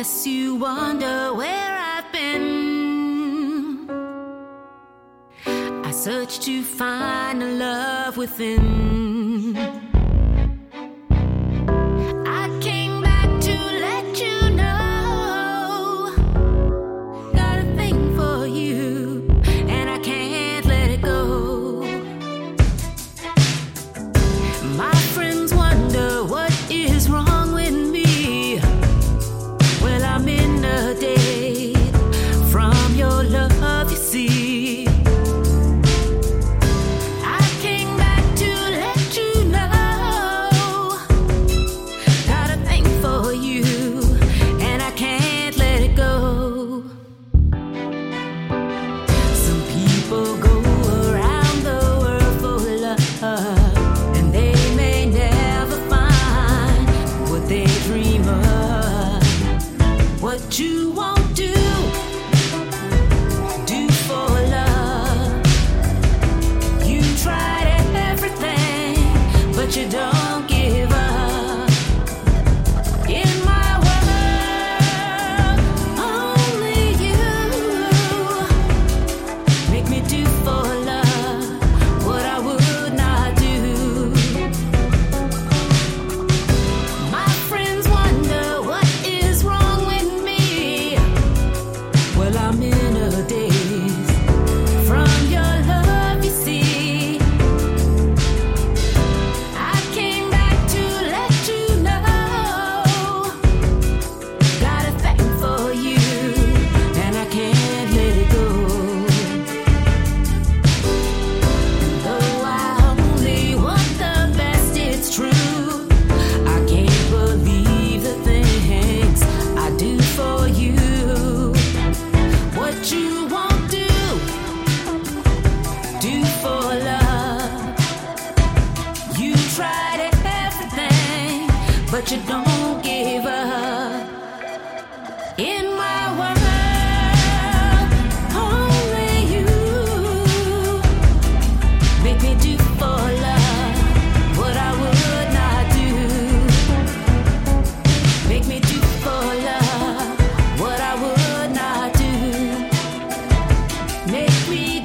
guess you wonder where I've been. I searched to find a love within. but you don't give up. In my world, only you make me do for love what I would not do. Make me do for love what I would not do. Make me.